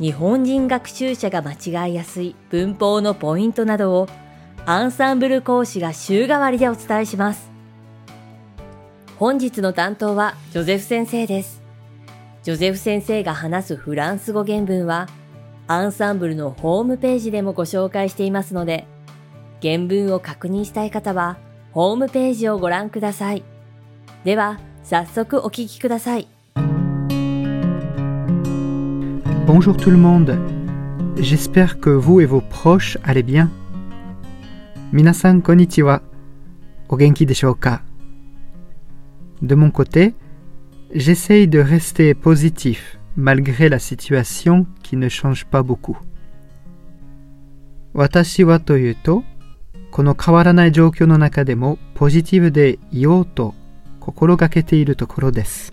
日本人学習者が間違いやすい文法のポイントなどをアンサンブル講師が週替わりでお伝えします。本日の担当はジョゼフ先生です。ジョゼフ先生が話すフランス語原文はアンサンブルのホームページでもご紹介していますので原文を確認したい方はホームページをご覧ください。では早速お聞きください。Bonjour tout le monde. J'espère que vous et vos proches allez bien. Minasan konnichiwa. Ogenki de ka. De mon côté, j'essaye de rester positif malgré la situation qui ne change pas beaucoup. Watashi wa toyu to, kono kawaranai no naka demo positive de iou to kokoro gakete iru tokoro desu.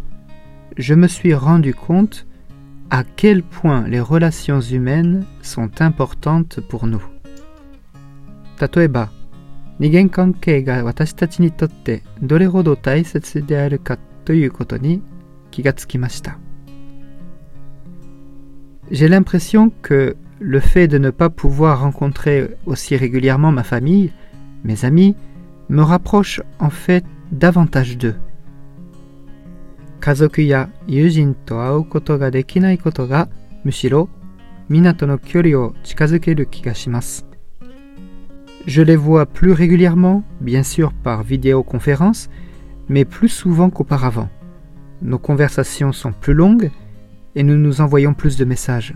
je me suis rendu compte à quel point les relations humaines sont importantes pour nous. J'ai l'impression que le fait de ne pas pouvoir rencontrer aussi régulièrement ma famille, mes amis, me rapproche en fait davantage d'eux. 家族や友人と会うことができないことがむしろ皆との距離を近づける気がします。Je les vois plus régulièrement, bien sûr par vidéoconférence, mais plus souvent qu'auparavant. Nos conversations sont plus longues et nous nous envoyons plus de messages.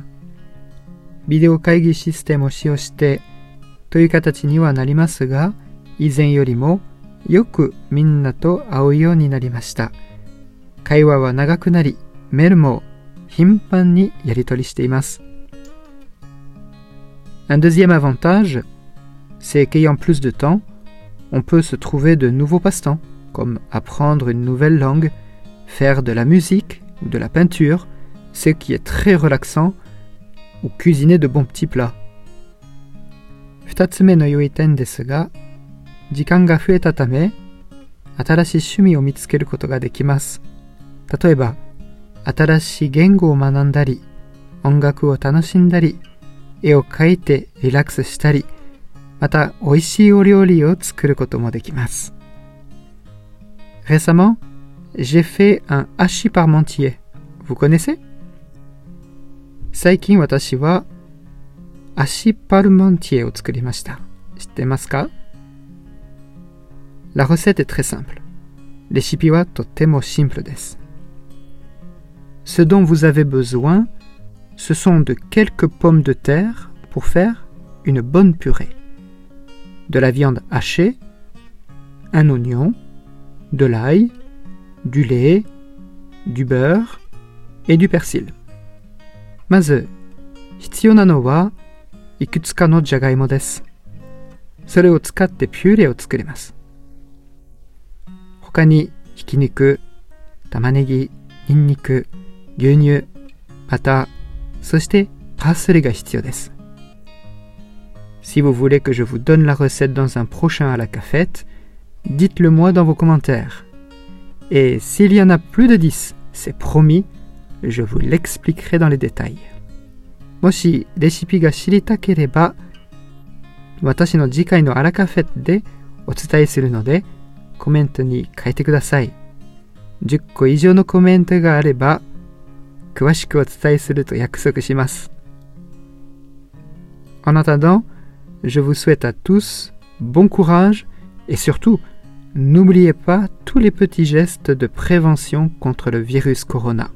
ビデオ会議システムを使用してという形にはなりますが、以前よりもよくみんなと会うようになりました。Un deuxième avantage, c'est qu'ayant plus de temps, on peut se trouver de nouveaux passe-temps, comme apprendre une nouvelle langue, faire de la musique ou de la peinture, ce qui est très relaxant, ou cuisiner de bons petits plats. 2例えば、新しい言語を学んだり、音楽を楽しんだり、絵を描いてリラックスしたり、また美味しいお料理を作ることもできます。Récemment, j'ai fait un hachis parmentier. Vous connaissez? 最近私はアシパルマンティエを作りました。知ってますか La recette est très simple. レシピはとてもシンプルです。Ce dont vous avez besoin, ce sont de quelques pommes de terre pour faire une bonne purée, de la viande hachée, un oignon, de l'ail, du lait, du beurre et du persil pâte, et 牛乳バターそしてパスリが必要です Si vous voulez que je vous donne la recette dans un prochain à la cafette, dites-le moi dans vos commentaires. Et s'il y en a plus de 10, c'est promis, je vous l'expliquerai dans les détails. Moshi, recipe ga shirita kereba, watashi no jikai no ara cafette de otsutai suru node, commente ni kaite kudasai. 10 ko ijou no commente ga areba, en attendant, je vous souhaite à tous bon courage et surtout, n'oubliez pas tous les petits gestes de prévention contre le virus corona.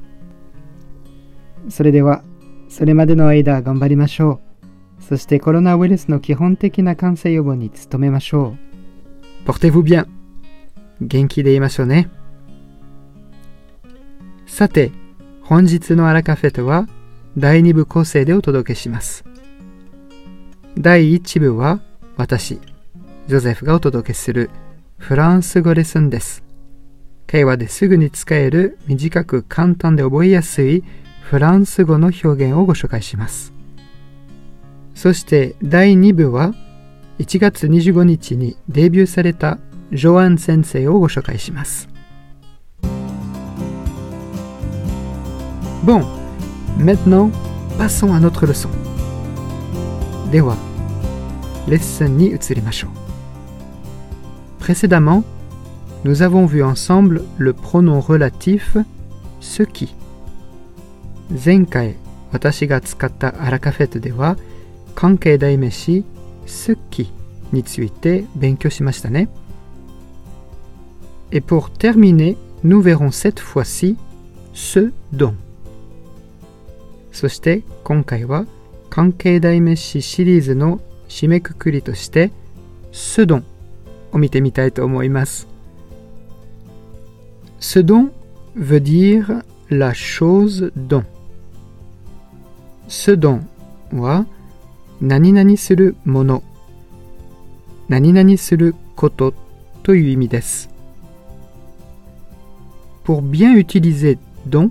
portez vous bien! 元気でいましょうね。さて、本日のアラカフェとは第2部構成でお届けします。第1部は私、ジョゼフがお届けするフランス語レッスンです。会話ですぐに使える短く簡単で覚えやすいフランス語の表現をご紹介します。そして第2部は1月25日にデビューされたジョアン先生をご紹介します。Bon, maintenant, passons à notre leçon. Dewa, lesson ni Précédemment, nous avons vu ensemble le pronom relatif ce qui. Zenkai, watashi ga dewa, kankei daimeshi ce qui ni tsuite Et pour terminer, nous verrons cette fois-ci ce dont. そして今回は関係代名詞シリーズの締めくくりとしてスドンを見てみたいと思います。スドン veut dire la chose dont スドンは何々するもの何々することという意味です。Pour bien utiliser don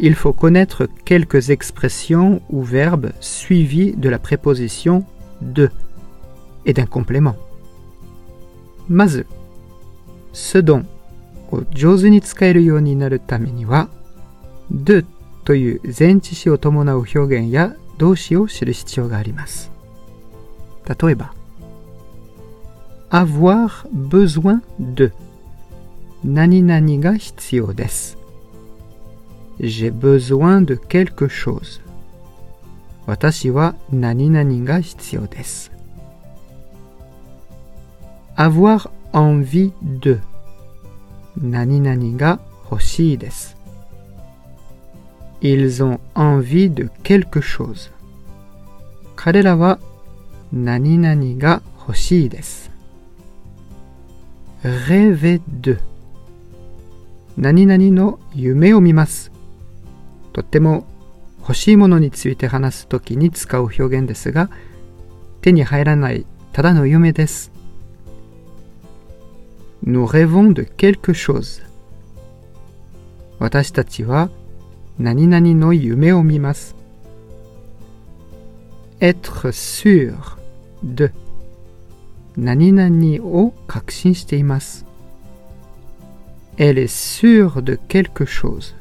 il faut connaître quelques expressions ou verbes suivis de la préposition de et d'un complément. Mazeu. Ce dont je soigne ni tsukaeru you ni naru ni wa de to iu zenchi shi o tomonau hyogen ya o Tatoeba avoir besoin de. Nani nani ga hitsuyou desu j'ai besoin de quelque chose. Watashi wa nani nani ga hitsuyou desu. Avoir envie de. Nani nani ga hoshii desu. Ils ont envie de quelque chose. Karela wa nani nani ga hoshii desu. Rêver de. Nani nani no yume o mimasu. とっても欲しいものについて話す時に使う表現ですが手に入らないただの夢です。Nous rêvons de quelque chose. 私たちは何々の夢を見ます。être sûr de 何々を確信しています。Elle est sûre de quelque chose.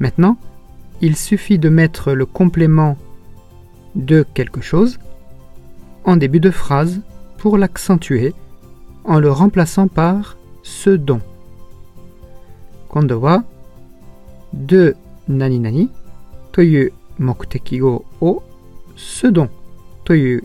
Maintenant, il suffit de mettre le complément de quelque chose en début de phrase pour l'accentuer en le remplaçant par ce dont. de nani nani toyu o ce toyu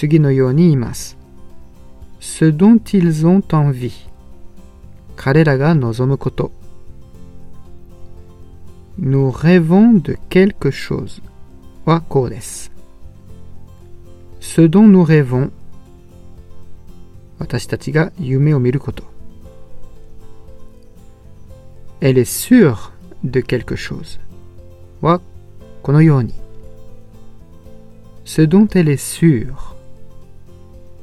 Ce dont ils ont envie. Nous rêvons de quelque chose. Ce dont nous rêvons. Elle est sûre de quelque chose. Ce dont elle est sûre.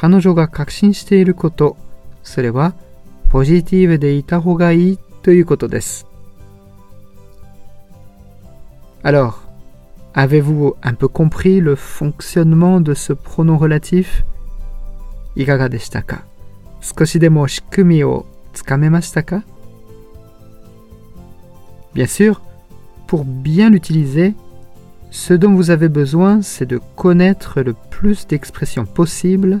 Alors, avez avez-vous un peu compris le fonctionnement de ce pronom relatif いかがでしたか少しでも仕組みをつかめましたか Bien sûr, pour bien l'utiliser, ce dont vous avez besoin, c'est de connaître le plus d'expressions possibles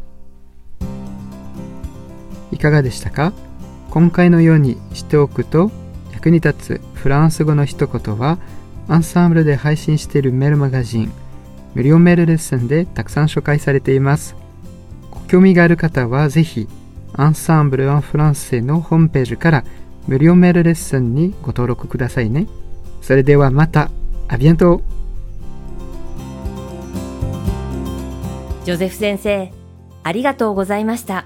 いかがでしたか今回のようにしておくと役に立つフランス語の一言はアンサンブルで配信しているメールマガジン無料メールレッスンでたくさん紹介されていますご興味がある方はぜひアンサンブル・アン・フランセのホームページから無料メールレッスンにご登録くださいねそれではまたアビアントジョゼフ先生ありがとうございました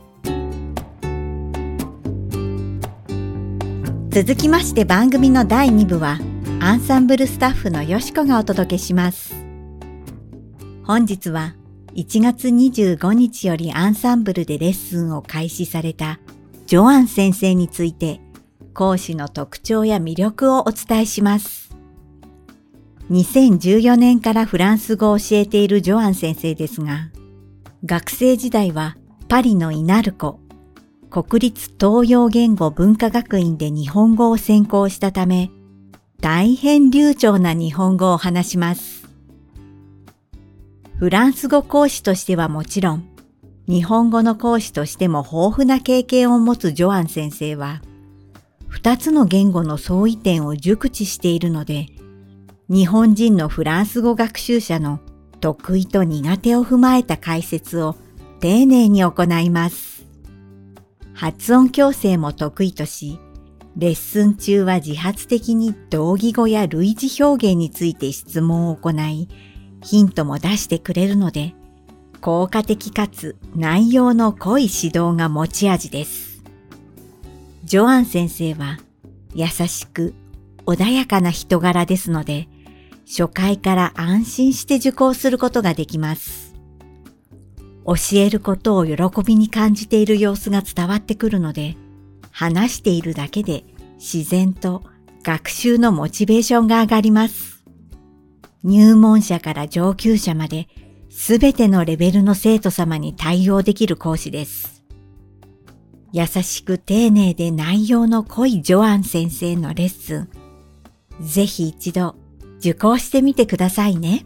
続きまして番組の第2部はアンサンブルスタッフのよしこがお届けします本日は1月25日よりアンサンブルでレッスンを開始されたジョアン先生について講師の特徴や魅力をお伝えします2014年からフランス語を教えているジョアン先生ですが学生時代はパリのイナルコ国立東洋言語文化学院で日本語を専攻したため、大変流暢な日本語を話します。フランス語講師としてはもちろん、日本語の講師としても豊富な経験を持つジョアン先生は、二つの言語の相違点を熟知しているので、日本人のフランス語学習者の得意と苦手を踏まえた解説を丁寧に行います。発音矯正も得意とし、レッスン中は自発的に同義語や類似表現について質問を行い、ヒントも出してくれるので、効果的かつ内容の濃い指導が持ち味です。ジョアン先生は優しく穏やかな人柄ですので、初回から安心して受講することができます。教えることを喜びに感じている様子が伝わってくるので、話しているだけで自然と学習のモチベーションが上がります。入門者から上級者まで、すべてのレベルの生徒様に対応できる講師です。優しく丁寧で内容の濃いジョアン先生のレッスン。ぜひ一度受講してみてくださいね。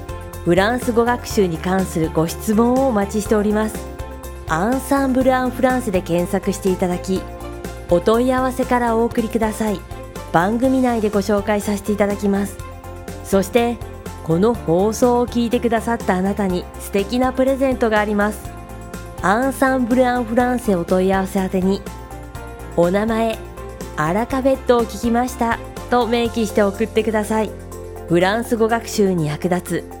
フランス語学習に関するご質問をお待ちしておりますアンサンブル・アン・フランスで検索していただきお問い合わせからお送りください番組内でご紹介させていただきますそしてこの放送を聞いてくださったあなたに素敵なプレゼントがありますアンサンブル・アン・フランセお問い合わせ宛てにお名前アラカフェットを聞きましたと明記して送ってくださいフランス語学習に役立つ